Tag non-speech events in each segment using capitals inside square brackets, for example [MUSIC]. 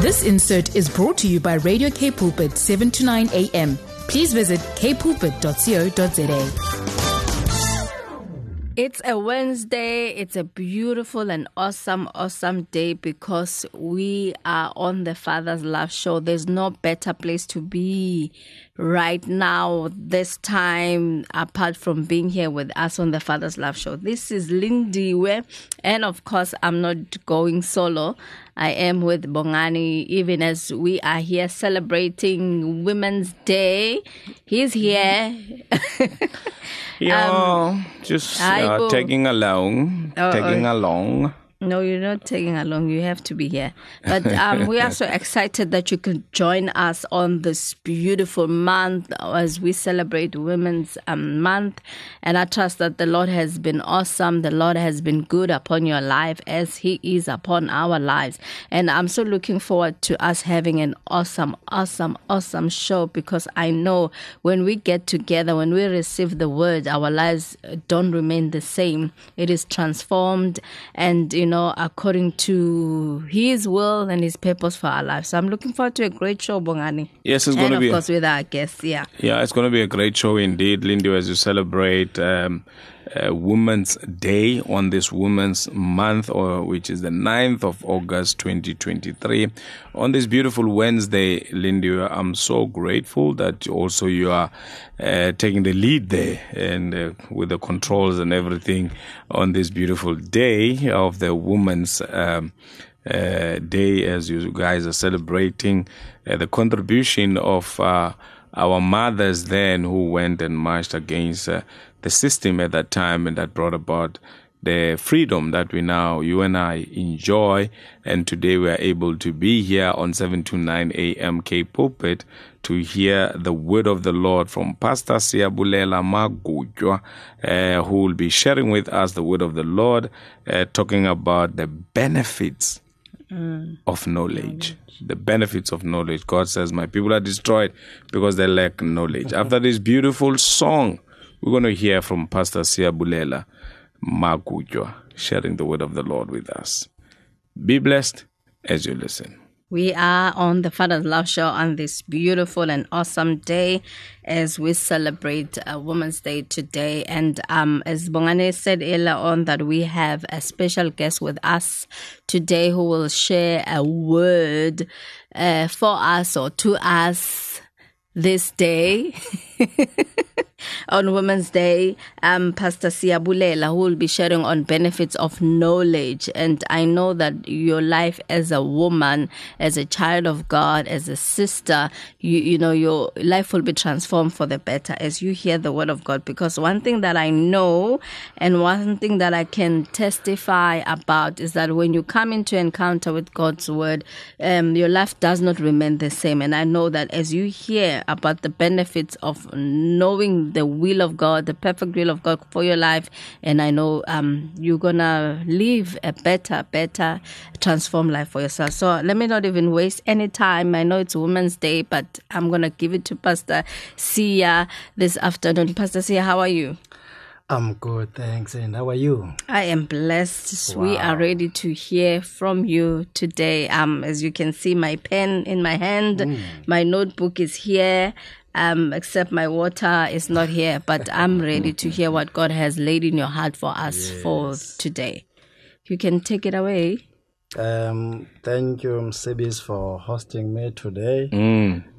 This insert is brought to you by Radio K Pulpit 7 to 9 a.m. Please visit kpulpit.co.za. It's a Wednesday. It's a beautiful and awesome, awesome day because we are on the Father's Love Show. There's no better place to be right now, this time, apart from being here with us on the Father's Love Show. This is Lindiwe, and of course, I'm not going solo. I am with Bongani, even as we are here celebrating Women's Day. He's here. [LAUGHS] Yeah, Um, just uh, Bo. tagging along, Oh, tagging oh. along. No, you're not taking along. You have to be here. But um, we are so [LAUGHS] excited that you can join us on this beautiful month as we celebrate Women's um, Month. And I trust that the Lord has been awesome. The Lord has been good upon your life as He is upon our lives. And I'm so looking forward to us having an awesome, awesome, awesome show because I know when we get together, when we receive the word, our lives don't remain the same. It is transformed and, you know, according to His will and His purpose for our lives. So I'm looking forward to a great show, Bongani. Yes, it's going to be. of course with our guests, yeah. Yeah, it's going to be a great show indeed, Lindy, as you celebrate um, uh, Women's Day on this Women's Month, or which is the 9th of August 2023. On this beautiful Wednesday, Lindy, I'm so grateful that also you are uh, taking the lead there and uh, with the controls and everything on this beautiful day of the Women's. Um, uh, day as you guys are celebrating uh, the contribution of uh, our mothers then who went and marched against uh, the system at that time and that brought about the freedom that we now, you and I, enjoy. And today we are able to be here on 7 to 9 a.m. K Pulpit to hear the word of the Lord from Pastor Siabulela Magujwa, uh, who will be sharing with us the word of the Lord, uh, talking about the benefits of knowledge. The benefits of knowledge. God says, My people are destroyed because they lack knowledge. After this beautiful song, we're going to hear from Pastor Siabulela Magujwa sharing the word of the Lord with us. Be blessed as you listen. We are on the Father's Love Show on this beautiful and awesome day as we celebrate uh, Women's Day today. And um, as Bongani said earlier on, that we have a special guest with us today who will share a word uh, for us or to us this day. [LAUGHS] on Women's Day, um, Pastor Siabulela, who will be sharing on benefits of knowledge. And I know that your life as a woman, as a child of God, as a sister, you, you know, your life will be transformed for the better as you hear the word of God. Because one thing that I know and one thing that I can testify about is that when you come into encounter with God's word, um, your life does not remain the same. And I know that as you hear about the benefits of knowing the will of God, the perfect will of God for your life, and I know um, you're gonna live a better, better, transformed life for yourself. So let me not even waste any time. I know it's Women's Day, but I'm gonna give it to Pastor Sia this afternoon. Pastor Sia, how are you? I'm good, thanks. And how are you? I am blessed. We are ready to hear from you today. Um, as you can see, my pen in my hand, my notebook is here. Um, except my water is not here, but I'm ready to hear what God has laid in your heart for us for today. You can take it away. Um, thank you, Msibis, for hosting me today.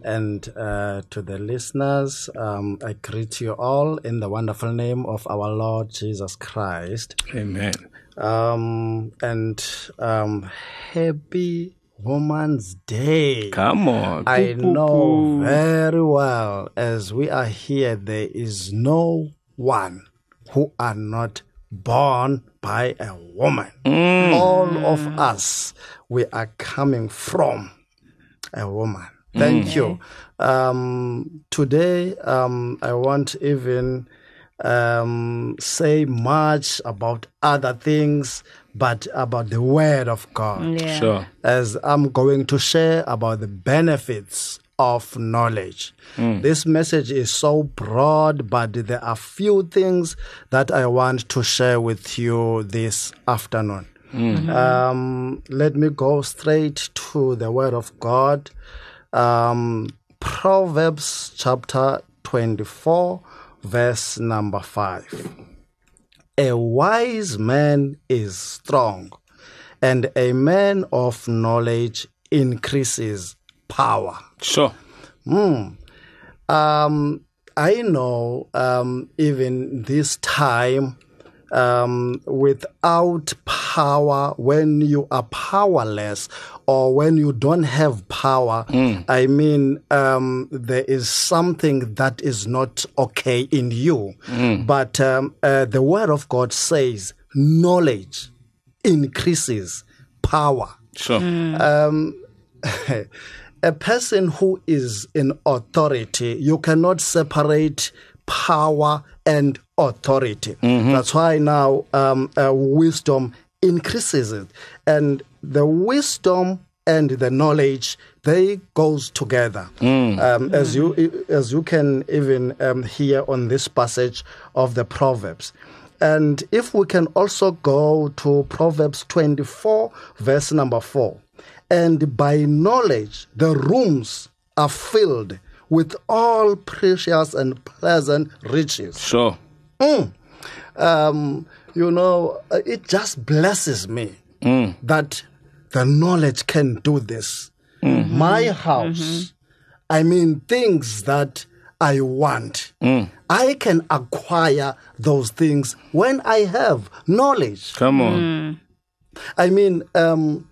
And uh, to the listeners, um, I greet you all in the wonderful name of our Lord Jesus Christ. Amen. Um, and um, happy Woman's Day. Come on. I know very well as we are here, there is no one who are not born by a woman. All of us, we are coming from a woman. Thank you. Um, today, um, I won't even um, say much about other things, but about the Word of God Yeah. Sure. as I'm going to share about the benefits of knowledge. This message is so broad, but there are few things that I want to share with you this afternoon. Um, let me go straight to the Word of God. Um, Proverbs chapter 24, verse number 5. A wise man is strong, and a man of knowledge increases power. Sure. Um, I know um, even this time, um, without power, when you are powerless or when you don't have power, I mean, um, there is something that is not okay in you. But um, uh, the Word of God says knowledge increases power Sure. [LAUGHS] a person who is in authority, you cannot separate power and authority. That's why now um, uh, wisdom increases it, and the wisdom and the knowledge they goes together. Um, as you as you can even um, hear on this passage of the Proverbs. And if we can also go to Proverbs 24, verse number 4 and by knowledge the rooms are filled with all precious and pleasant riches. Sure. Um, you know, uh, it just blesses me mm. that the knowledge can do this. Mm-hmm. My house, mm-hmm. I mean, things that I want, mm. I can acquire those things when I have knowledge. Come on. Mm. I mean, um,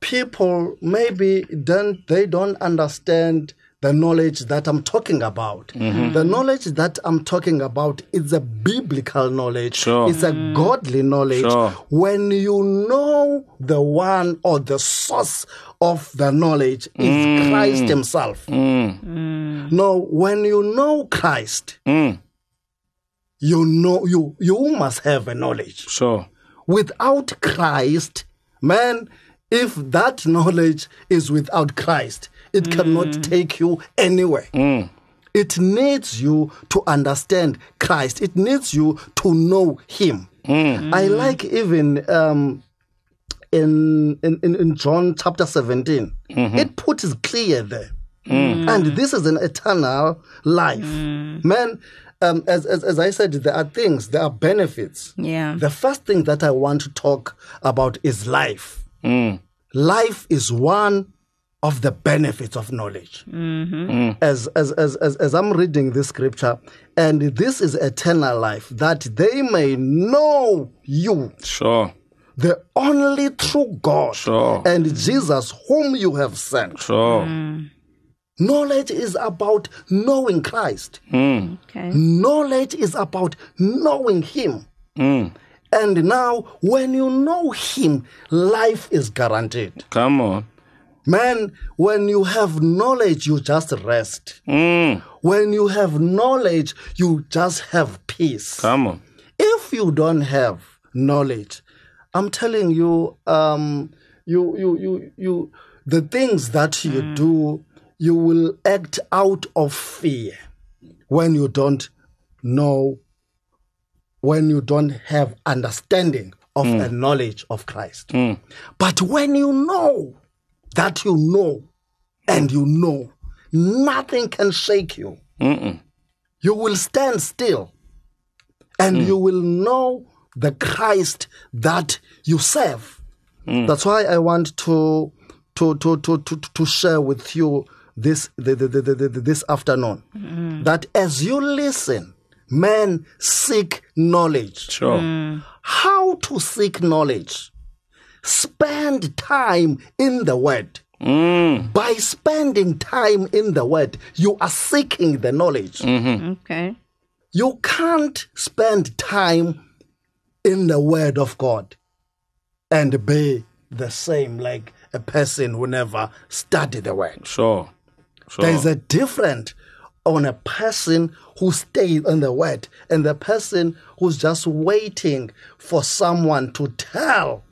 people maybe don't they don't understand the knowledge that I'm talking about. Mm-hmm. The knowledge that I'm talking about is a biblical knowledge. Sure. It's a mm. godly knowledge. Sure. When you know the one or the source of the knowledge is mm. Christ Himself. Mm. No, when you know Christ, you know you you must have a knowledge Sure. without Christ, man, if that knowledge is without Christ, it cannot mm. take you anywhere. Mm. It needs you to understand Christ. It needs you to know Him. Mm. I like even um, in, in in John chapter 17, mm-hmm. it puts it clear there. And this is an eternal life. Man, um, as, as, as I said, there are things, there are benefits. Yeah. The first thing that I want to talk about is life. Life is one of the benefits of knowledge. As, as, as, as, as I'm reading this scripture, and this is eternal life, that they may know you, Sure. the only true God, Sure. and Jesus, whom you have sent. Sure. Knowledge is about knowing Christ. Hmm. Okay. Knowledge is about knowing Him. Hmm. And now, when you know Him, life is guaranteed. Come on. Man, when you have knowledge, you just rest. Mm. When you have knowledge, you just have peace. Come on. If you don't have knowledge, I'm telling you, um, you, you, you, you, the things that you do, you will act out of fear when you don't know, when you don't have understanding of the knowledge of Christ. But when you know that you know and you know, nothing can shake you. You will stand still and mm. you will know the Christ that you serve. Mm. That's why I want to to to to to, to share with you this the, the, the, the, the- this afternoon mm. that as you listen, men seek knowledge. Sure. How to seek knowledge? Spend time in the Word. Mm. By spending time in the Word, you are seeking the knowledge. Mm-hmm. Okay. You can't spend time in the Word of God and be the same like a person who never studied the Word. Sure. Sure. There is a difference on a person who stays in the Word and the person who's just waiting for someone to tell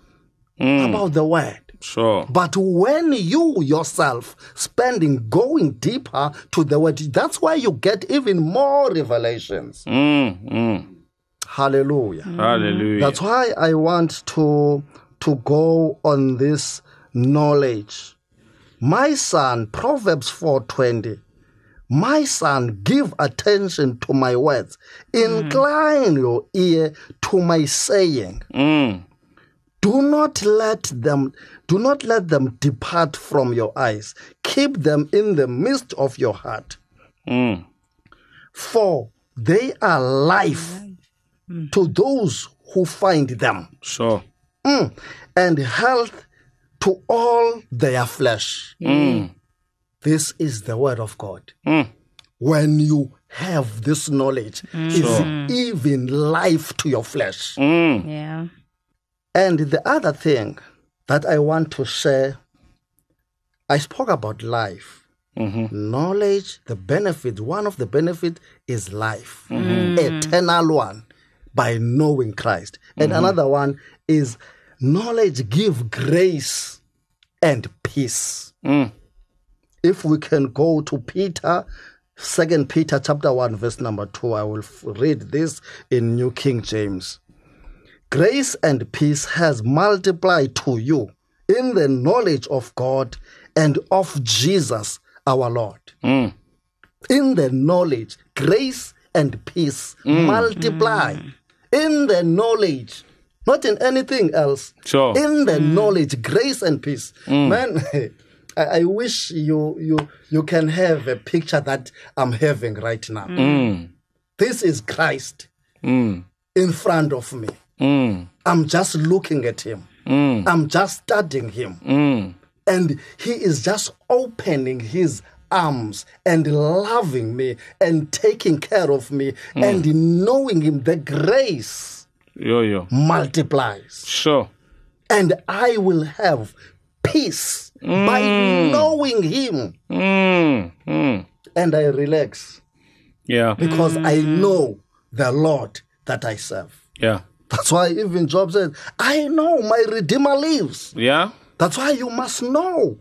about the Word. sure. But when you yourself spending going deeper to the word, that's why you get even more revelations. Mm, mm. Hallelujah. Hallelujah. That's why I want to to go on this knowledge. My son, Proverbs 4:20. My son, give attention to my words. Incline your ear to my saying. Mm. Do not let them do not let them depart from your eyes. Keep them in the midst of your heart. Mm. For they are life to those who find them, Sure. Mm. and health to all their flesh. Mm. This is the word of God. Mm. When you have this knowledge, it's even life to your flesh. Mm. Yeah. And the other thing that I want to share, I spoke about life. Mm-hmm. Knowledge, the benefit, one of the benefits is life, mm-hmm. eternal one, by knowing Christ. And mm-hmm. another one is knowledge give grace and peace. Mm. If we can go to Peter, Second Peter chapter 1, verse number 2, I will f- read this in New King James. Grace and peace has multiplied to you in the knowledge of God and of Jesus our Lord. Mm. In the knowledge, grace and peace multiply. In the knowledge, not in anything else. Sure. In the knowledge, grace and peace. Man, [LAUGHS] I, I wish you you you can have a picture that I'm having right now. Mm. This is Christ Mm. in front of me. Mm. I'm just looking at him. Mm. I'm just studying him. Mm. And he is just opening his arms and loving me and taking care of me and knowing him. The grace Yo yo. multiplies. Sure. And I will have peace by knowing him. Mm. Mm. And I relax Yeah. because I know the Lord that I serve. Yeah. That's why even Job said, I know my Redeemer lives. Yeah. That's why you must know.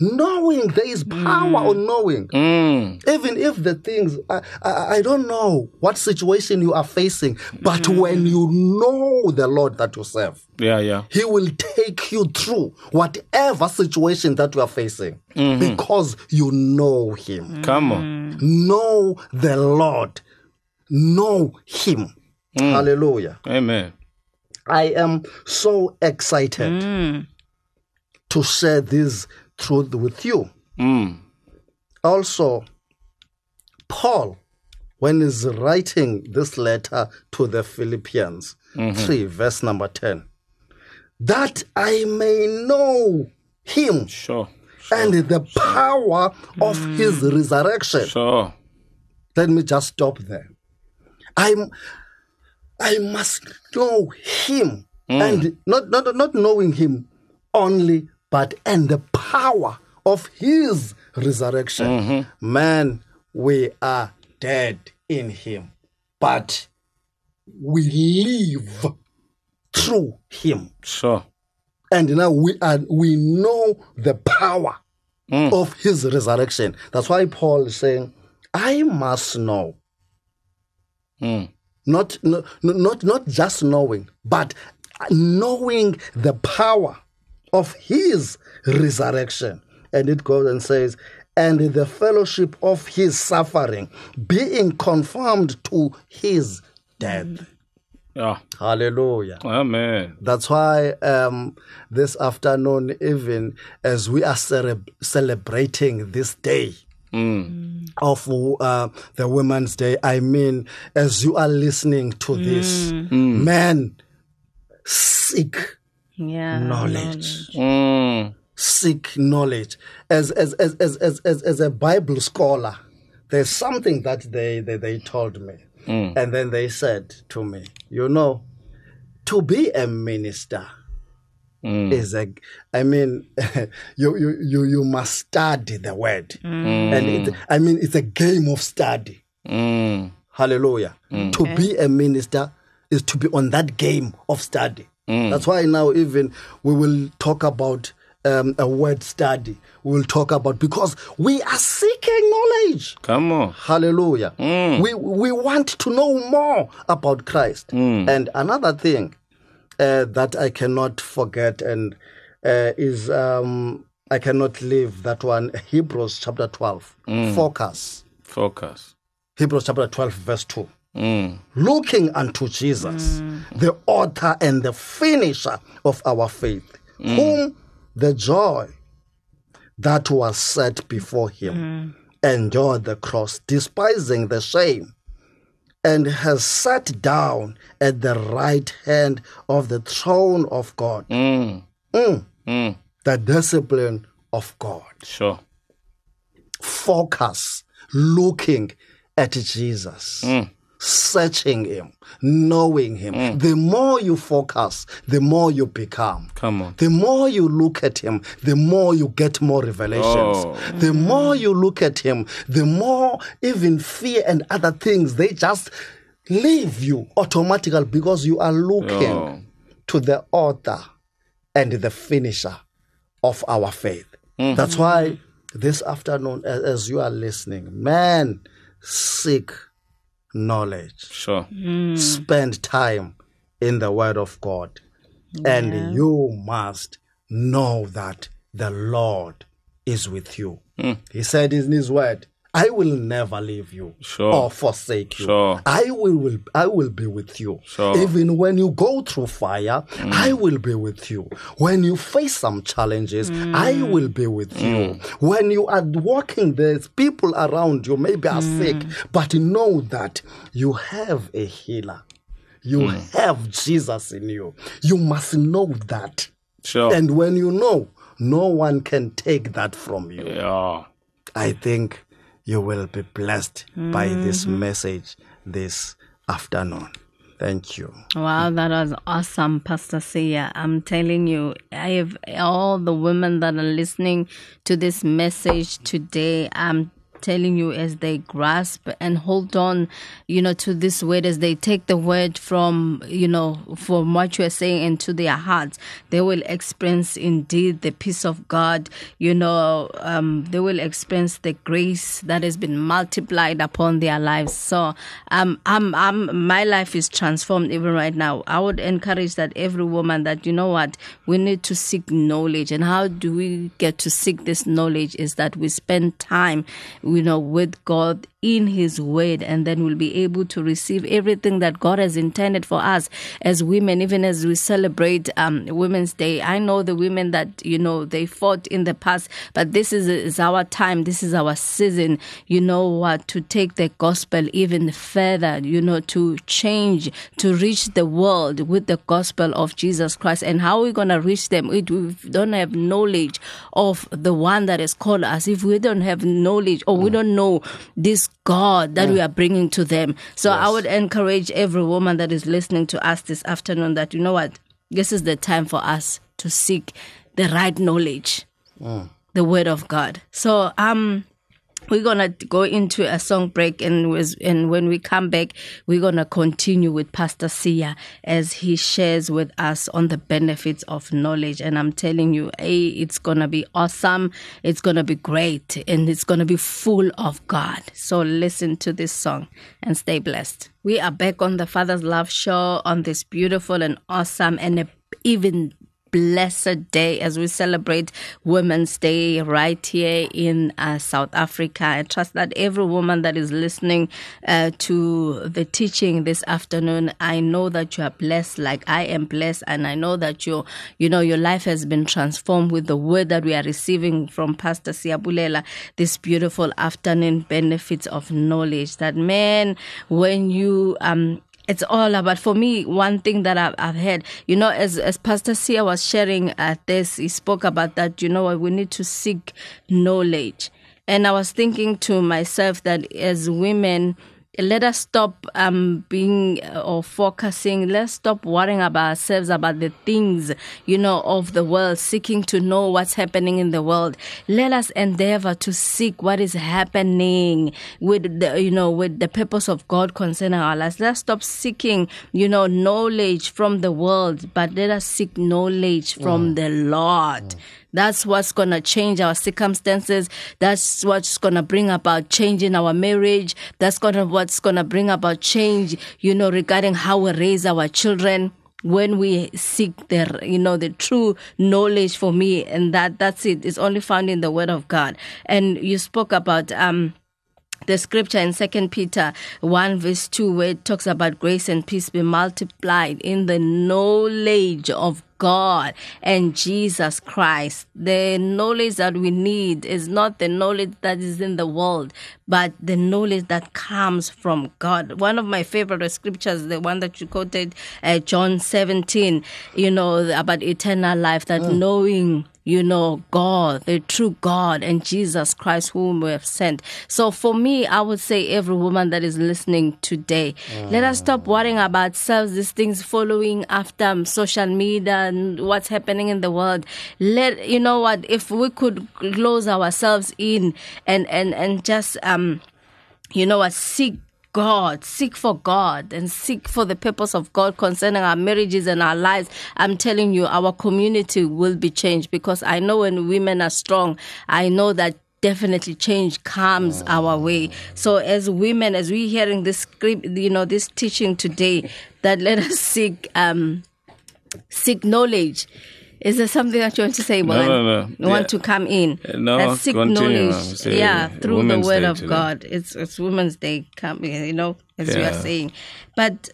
Knowing there is power hmm. on knowing. Mm. Even if the things, I, I, I don't know what situation you are facing, but hmm. when you know the Lord that you serve, Yeah. Yeah. He will take you through whatever situation that you are facing mm-hmm. because you know Him. Come on. Know the Lord. Know Him. Mm. Hallelujah. Amen. I am so excited mm. to share this truth with you. Mm. Also, Paul, when he's writing this letter to the Philippians, mm-hmm. 3, verse number 10, that I may know him Sure. and the power of mm. his resurrection. Sure. Let me just stop there. I'm, I must know him hmm. and not, not, not knowing him only, but and the power of his resurrection. Mm-hmm. Man, we are dead in him, but we live through him. Sure. And now we are we know the power mm. of his resurrection. That's why Paul is saying, I must know. Mm. Not, no- no- not, not just knowing, but knowing the power of his resurrection. And it goes and says, and the fellowship of his suffering, being conformed to his death. Yeah. Hallelujah. Amen. That's why um, this afternoon, even as we are celebrating this day Mm. of uh, the Women's Day, I mean, as you are listening to this, men seek Yeah. knowledge. Mm. Seek knowledge. As as as as as as, as a Bible scholar, there's something that they they, they told me, and then they said to me, you know, to be a minister Mm. is a i mean [LAUGHS] you, you you you must study the word. Mm. And it, i mean it's a game of study. Mm. hallelujah. Mm. To be a minister is to be on that game of study. That's why now even we will talk about um, a word study. We will talk about because we are seeking knowledge. Come on. Hallelujah. We we want to know more about Christ. And another thing, that I cannot forget and uh, is um, I cannot leave that one. Hebrews chapter 12. Focus. Focus. Hebrews chapter 12, verse 2. Mm. Looking unto Jesus, the author and the finisher of our faith, whom the joy that was set before him endured the cross, despising the shame, and has sat down at the right hand of the throne of God. Mm. Mm. Mm. The discipline of God. Sure. Focus, looking at Jesus. Mm. Searching him, knowing him. Mm. The more you focus, the more you become. Come on. The more you look at him, the more you get more revelations. Oh. The more you look at him, the more even fear and other things, they just leave you automatically because you are looking Oh. to the author and the finisher of our faith. Mm. That's why this afternoon, as you are listening, man, seek knowledge Sure. Hmm. spend time in the Word of God. And you must know that the Lord is with you. Hmm. He said in His Word, I will never leave you Sure. or forsake you. Sure. I will, will I will be with you. Sure. Even when you go through fire, mm. I will be with you. When you face some challenges, mm. I will be with you. Mm. When you are walking, there's people around you, maybe are sick, but know that you have a healer. You have Jesus in you. You must know that. Sure. And when you know, no one can take that from you. yeah. I think you will be blessed by this mm-hmm. message this afternoon. Thank you. Wow, that was awesome, Pastor Sia. I'm telling you, I have all the women that are listening to this message today. I'm telling you as they grasp and hold on, you know, to this word, as they take the word from, you know, from what you are saying into their hearts, they will experience indeed the peace of God. You know, um, they will experience the grace that has been multiplied upon their lives. So, um, I'm, I'm, my life is transformed even right now. I would encourage that every woman that, you know what, we need to seek knowledge. And how do we get to seek this knowledge is that we spend time, you know, with God in His Word, and then we'll be able to receive everything that God has intended for us as women, even as we celebrate um, Women's Day. I know the women that, you know, they fought in the past, but this is, is our time, this is our season, you know what, to take the gospel even further, you know, to change, to reach the world with the gospel of Jesus Christ. And how we're we going to reach them we don't have knowledge of the one that has called us, if we don't have knowledge or we don't know this God that we are bringing to them. So I would encourage every woman that is listening to us this afternoon that, you know what, this is the time for us to seek the right knowledge, the word of God. So, um, we're gonna go into a song break, and was and when we come back, we're gonna continue with Pastor Sia as he shares with us on the benefits of knowledge. And I'm telling you, a it's gonna be awesome, it's gonna be great, and it's gonna be full of God. So listen to this song and stay blessed. We are back on the Father's Love Show on this beautiful and awesome and even blessed day as we celebrate Women's Day right here in uh, South Africa. I trust that every woman that is listening uh, to the teaching this afternoon, I know that you are blessed like I am blessed, and I know that your, you know, your life has been transformed with the word that we are receiving from Pastor Siabulela this beautiful afternoon benefits of knowledge. That man, when you um it's all about for me one thing that I've, I've heard you know as as pastor sia was sharing at this he spoke about that you know we need to seek knowledge. And i was thinking to myself that as women let us stop um, being uh, or focusing. Let's stop worrying about ourselves about the things, you know, of the world, seeking to know what's happening in the world. Let us endeavor to seek what is happening with the, you know, with the purpose of God concerning our lives. Let's stop seeking, you know, knowledge from the world, but let us seek knowledge from the Lord. That's what's going to change our circumstances. That's what's going to bring about change in our marriage. That's going to what's going to bring about change, you know, regarding how we raise our children. when we seek the you know the true knowledge for me and that that's it it's only found in the word of god and you spoke about um the scripture in second peter 1 verse 2 where it talks about grace and peace be multiplied in the knowledge of God and Jesus Christ. The knowledge that we need is not the knowledge that is in the world, but the knowledge that comes from God. One of my favorite scriptures, the one that you quoted, uh, John 17, you know, about eternal life, that knowing you know, God, the true God, and Jesus Christ, whom we have sent. So for me, I would say every woman that is listening today, let us stop worrying about selves, these things following after um, social media and what's happening in the world. Let you know what if we could close ourselves in and and and just um, you know what seek God, seek for God and seek for the purpose of God concerning our marriages and our lives, I'm telling you, our community will be changed because I know when women are strong, I know that definitely change comes our way. So as women, as we're hearing this script, you know, this teaching today, that let us seek um seek knowledge. Is there something that you want to say, Well, No, no, no. You want Yeah. to come in? No, Let's seek continue. knowledge. Say yeah, through the word Day of today. God. It's it's Women's Day, come, you know, as we are saying. But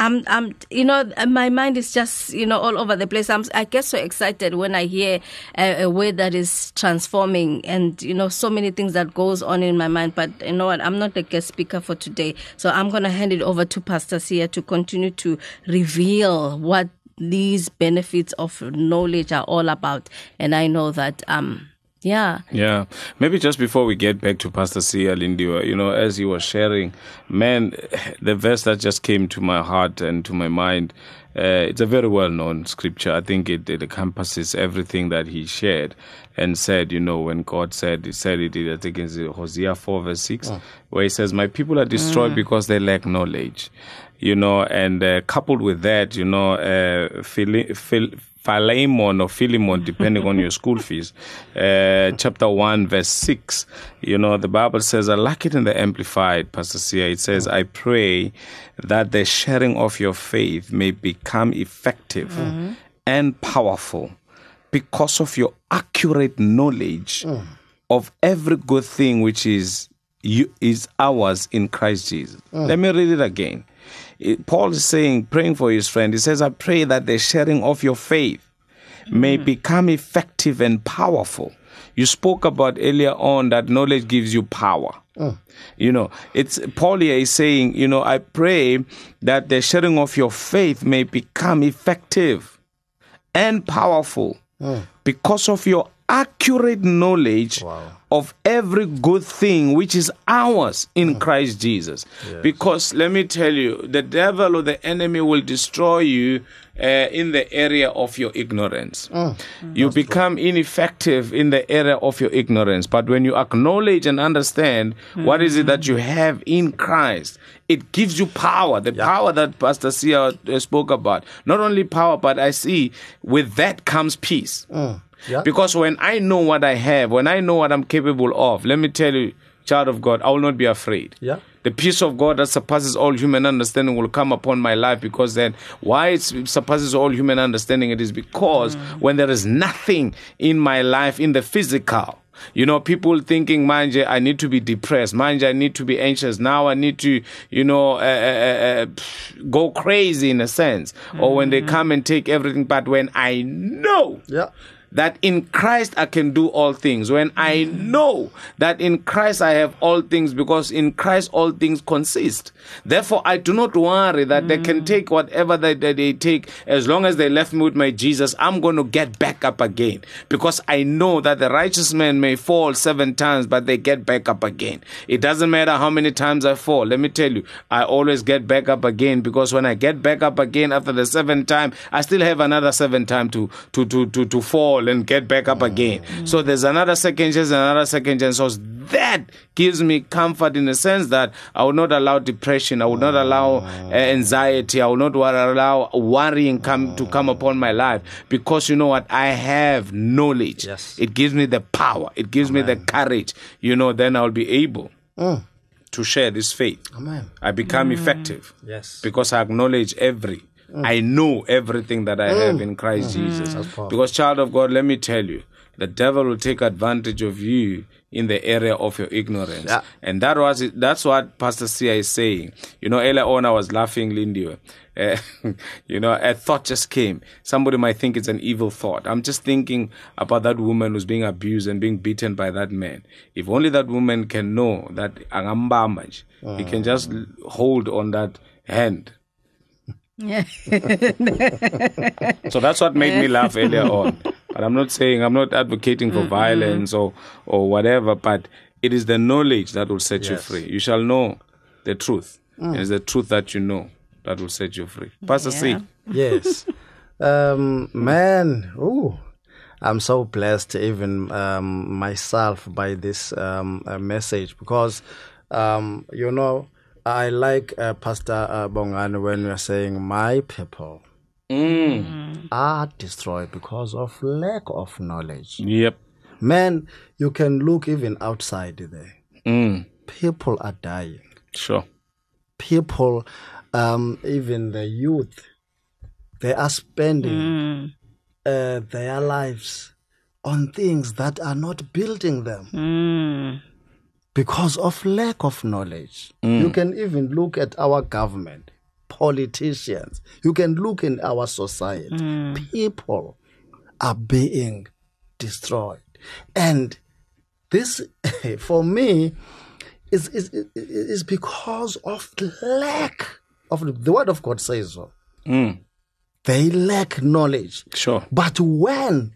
I'm, I'm, you know, my mind is just, you know, all over the place. I'm, I get so excited when I hear a, a word that is transforming, and you know, so many things that goes on in my mind. But you know what? I'm not the guest speaker for today, so I'm gonna hand it over to Pastor Sia to continue to reveal what these benefits of knowledge are all about. And I know that, um, yeah, Yeah, maybe just before we get back to Pastor Sia Lindiwe, you know, as you were sharing, man, the verse that just came to my heart and to my mind, uh, it's a very well known scripture. I think it, it encompasses everything that he shared and said, you know, when God said, he said it, I think it's Hosea 4, verse 6, where he says, My people are destroyed because they lack knowledge. You know, and uh, coupled with that, you know, uh, Phil, Phil, Philemon or Philemon, depending on your school fees, uh, chapter 1, verse 6. You know, the Bible says, I like it in the Amplified, Pastor Sia. It says, I pray that the sharing of your faith may become effective and powerful because of your accurate knowledge of every good thing which is you, is ours in Christ Jesus. Let me read it again. It- Paul is saying, praying for his friend. He says, I pray that the sharing of your faith may mm. become effective and powerful. You spoke about earlier on that knowledge gives you power. Mm. You know, it's Paul here is saying, you know, I pray that the sharing of your faith may become effective and powerful mm. because of your accurate knowledge of every good thing which is ours in Christ Jesus. Because let me tell you, the devil or the enemy will destroy you uh, in the area of your ignorance. You become ineffective in the area of your ignorance. But when you acknowledge and understand what is it that you have in Christ, it gives you power. The power that Pastor Sia uh, spoke about. Not only power, but I see with that comes peace. Yeah. Because when I know what I have, when I know what I'm capable of, let me tell you, child of God, I will not be afraid. Yeah. The peace of God that surpasses all human understanding will come upon my life because then why it surpasses all human understanding it is because when there is nothing in my life in the physical you know, people thinking, manje, I need to be depressed. Manje, I need to be anxious. Now I need to, you know, uh, uh, uh, pff, go crazy in a sense. Or when they come and take everything. But when I know Yeah. That in Christ I can do all things. When I know that in Christ I have all things, because in Christ all things consist. Therefore, I do not worry that they can mm. take whatever that, that they take. As long as they left me with my Jesus, I'm going to get back up again. Because I know that the righteous man may fall seven times, but they get back up again. It doesn't matter how many times I fall. Let me tell you, I always get back up again because when I get back up again after the seventh time, I still have another seven time to to to to, to fall and get back up again. So there's another second chance, another second chance. So that gives me comfort in the sense that I will not allow depression, I will not allow uh, anxiety, I will not allow worrying come to come upon my life because you know what I have knowledge. Yes. It gives me the power. It gives me the courage. You know, then I'll be able to share this faith. Amen. I become effective Yes. because I acknowledge every I know everything that I have in Christ Jesus. Because, child of God, let me tell you, the devil will take advantage of you in the area of your ignorance. Yeah. And that was it. That's what Pastor Sia is saying. You know, earlier on I was laughing, Lindy. Uh, [LAUGHS] you know, a thought just came. Somebody might think it's an evil thought. I'm just thinking about that woman who's being abused and being beaten by that man. If only that woman can know that angambamba nje, he can just hold on that hand. Yeah. [LAUGHS] So that's what made me laugh earlier [LAUGHS] on. But I'm not saying I'm not advocating for violence or or whatever, but it is the knowledge that will set you free. You shall know the truth. And it's the truth that you know that will set you free. Pastor C. Yes. Um, man, ooh, I'm so blessed, even um, myself, by this um, uh, message because, um, you know, I like uh, Pastor uh, Bongan when you're saying, My people are destroyed because of lack of knowledge. Yep. Man, you can look even outside there. Mm. People are dying. Sure. people, um, even the youth, they are spending uh, their lives on things that are not building them Mm. Because of lack of knowledge. You can even look at our government, politicians, you can look in our society. People are being destroyed. And this, [LAUGHS] for me, is, is, is- is because of lack of the word of God says so. Mm. They lack knowledge. Sure. But when,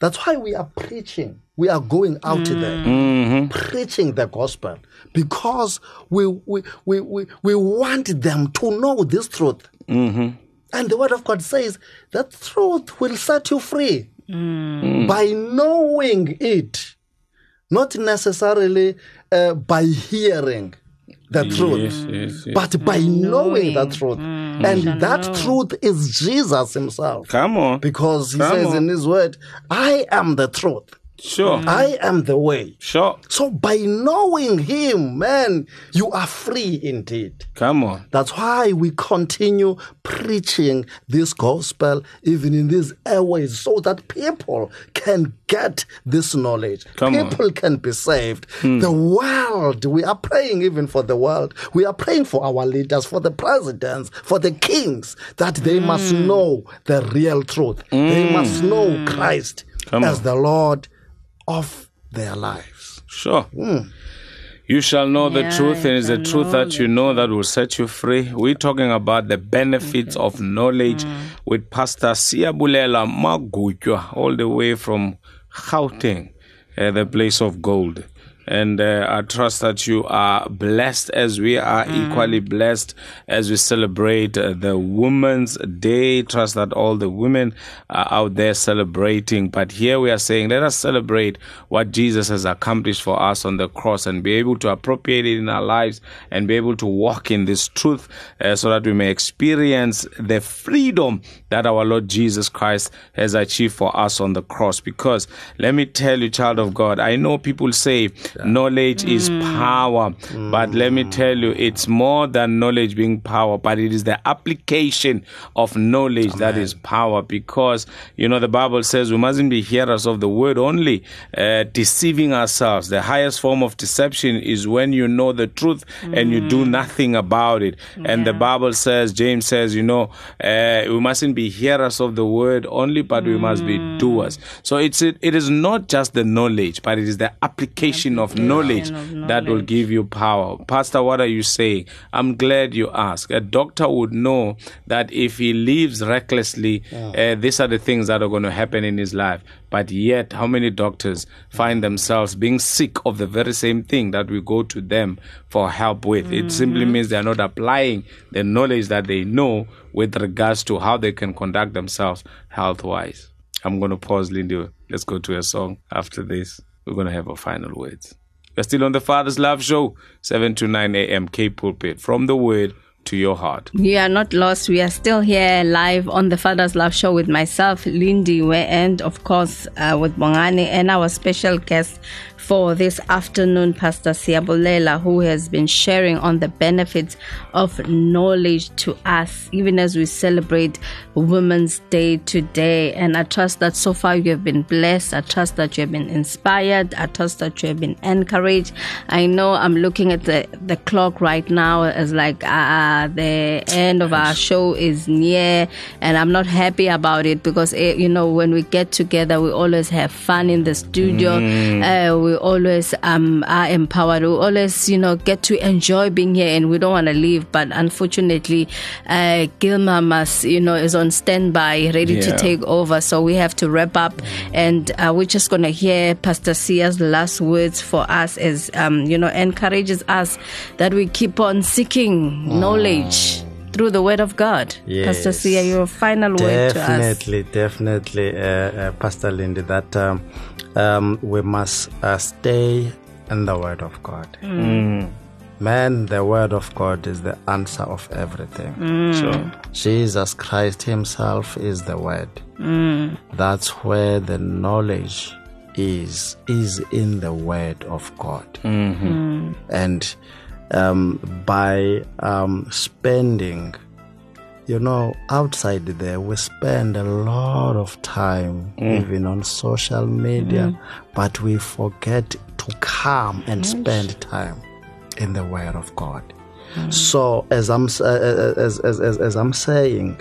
that's why we are preaching, we are going out there mm-hmm. Mm-hmm. preaching the gospel because we, we, we, we, we want them to know this truth. Mm-hmm. And the word of God says that truth will set you free mm. by knowing it, not necessarily uh, by hearing the truth Yes, yes, yes. but by mm. knowing the truth. Mm. And that truth is Jesus himself. Come on. Because he Come says on. in his word, I am the truth. Sure. I am the way. Sure. So by knowing him, man, you are free indeed. Come on. That's why we continue preaching this gospel even in these airways so that people can get this knowledge. Come on. Hmm. people can be saved. The world, we are praying even for the world. We are praying for our leaders, for the presidents, for the kings, that they must Hmm. know the real truth. They must know Christ Come as on. the Lord of their lives. Sure. You shall know the truth, and it's the truth that you know that will set you free. We're talking about the benefits of knowledge Mm. with Pastor Siabulela Magutwa, all the way from Gauteng, uh, the place of gold. And uh, I trust that you are blessed as we are equally blessed as we celebrate uh, the Women's Day. Trust that all the women are out there celebrating. But here we are saying, let us celebrate what Jesus has accomplished for us on the cross and be able to appropriate it in our lives and be able to walk in this truth uh, so that we may experience the freedom that our Lord Jesus Christ has achieved for us on the cross. Because let me tell you, child of God, I know people say knowledge is power, but let me tell you, it's more than knowledge being power, but it is the application of knowledge that is power. Because, you know, the Bible says we mustn't be hearers of the word only, uh, deceiving ourselves. The highest form of deception is when you know the truth and you do nothing about it. And the Bible says, James says, you know, uh, we mustn't be hearers of the word only, but we must be doers. So it's it, it is not just the knowledge, but it is the application of knowledge of that will give you power. Pastor, what are you saying? I'm glad you asked. A doctor would know that if he lives recklessly, uh, these are the things that are going to happen in his life. But yet, how many doctors find themselves being sick of the very same thing that we go to them for help with? It simply means they are not applying the knowledge that they know with regards to how they can conduct themselves health wise. I'm going to pause, Lindy. Let's go to a song. After this, we're going to have our final words. We're still on the Father's Love Show, 7 to 9 a.m. K Pulpit. From the Word, to your heart. You are not lost. We are still here live on the Father's Love Show with myself, Lindy, and of course uh, with Bongani and our special guest for this afternoon, Pastor Siabulela, who has been sharing on the benefits of knowledge to us, even as we celebrate Women's Day today. And I trust that so far you have been blessed. I trust that you have been inspired. I trust that you have been encouraged. I know I'm looking at the, the clock right now as like uh, the end of our show is near, and I'm not happy about it because, eh, you know, when we get together, we always have fun in the studio. Uh, we always um, are empowered. We always, you know, get to enjoy being here and we don't want to leave. But unfortunately, uh, Gilma must, you know, is on standby, ready to take over. So we have to wrap up. And uh, we're just going to hear Pastor Sia's last words for us as, um, you know, encourages us that we keep on seeking knowledge through the word of God. Pastor Yes. Sia, your final word to us. Definitely, definitely, uh, uh, Pastor Lindy, that um, um, we must uh, stay in the Word of God. Man, the Word of God is the answer of everything. So, Jesus Christ Himself is the Word. That's where the knowledge is, is in the Word of God. And um, by um, spending, you know, outside there, we spend a lot of time even on social media, but we forget to come and spend time in the Word of God. So, as I'm uh, as, as, as, as I'm saying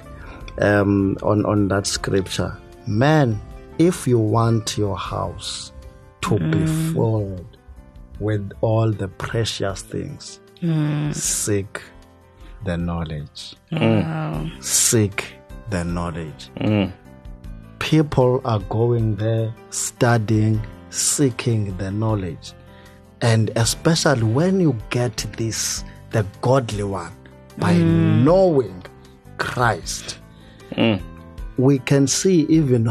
um, on on that scripture, man, if you want your house to be filled with all the precious things, mm. seek the knowledge. Mm. Seek the knowledge. Mm. People are going there studying, seeking the knowledge. And especially when you get this, the godly one, by knowing Christ, we can see even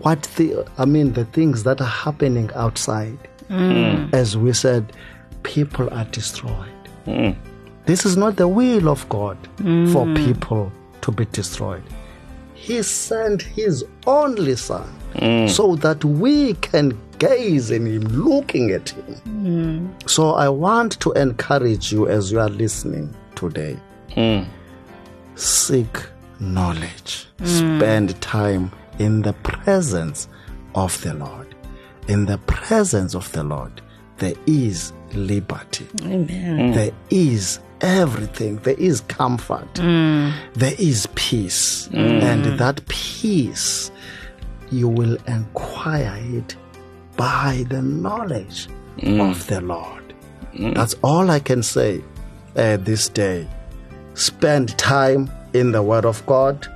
what the, I mean, the things that are happening outside. Mm. As we said, people are destroyed. Mm. This is not the will of God for mm. people to be destroyed. He sent His only Son so that we can gaze in Him, looking at Him. So I want to encourage you as you are listening today. Seek knowledge, spend time in the presence of the Lord. In the presence of the Lord, there is liberty. Amen. Mm. There is everything. There is comfort. Mm. There is peace. Mm. And that peace, you will acquire it by the knowledge of the Lord. That's all I can say uh, this day. Spend time in the Word of God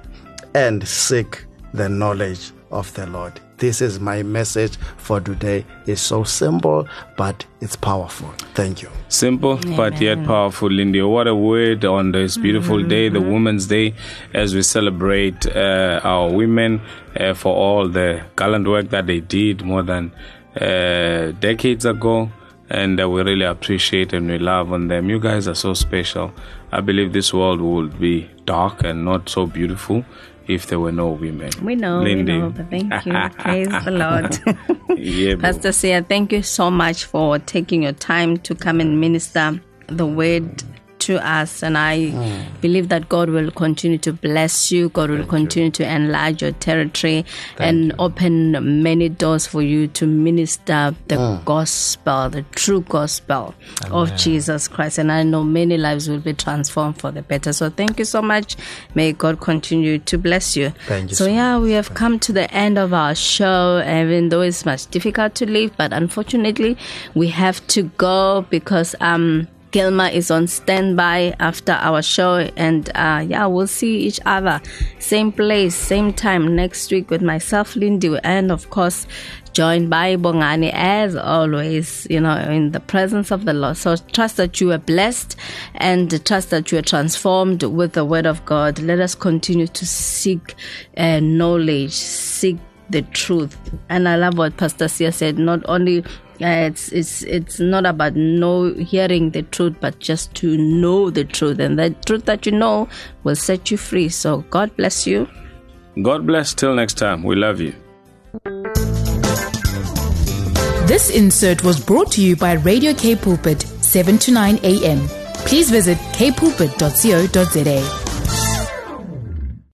and seek the knowledge of the Lord. This is my message for today. It's so simple, but it's powerful. Thank you. Simple but yet powerful, Lindy. What a word on this beautiful day, the Women's Day, as we celebrate uh, our women uh, for all the gallant work that they did more than uh, decades ago. And uh, we really appreciate and we love on them. You guys are so special. I believe this world would be dark and not so beautiful if there were no women. We know, Lindy. we know, but thank you. [LAUGHS] Praise the Lord. Yeah. Pastor Sia, thank you so much for taking your time to come and minister the word to us. And I believe that God will continue to bless you. God will continue to enlarge your territory and open many doors for you to minister the gospel, the true gospel of Jesus Christ. And I know many lives will be transformed for the better. So thank you so much. May God continue to bless you. Thank you So so yeah, we have come to the end of our show, even though it's much difficult to leave, but unfortunately, we have to go because um Gilma is on standby after our show, and uh, yeah, we'll see each other same place, same time next week with myself, Lindy, and of course, joined by Bongani as always, you know, in the presence of the Lord. So trust that you are blessed and trust that you are transformed with the word of God. Let us continue to seek uh, knowledge, seek the truth. And I love what Pastor Sia said, not only Yeah, it's it's it's not about know hearing the truth, but just to know the truth, and the truth that you know will set you free. So God bless you. God bless. Till next time. We love you. This insert was brought to you by Radio K Pulpit, 7 to 9 a.m. Please visit kpulpit.co.za.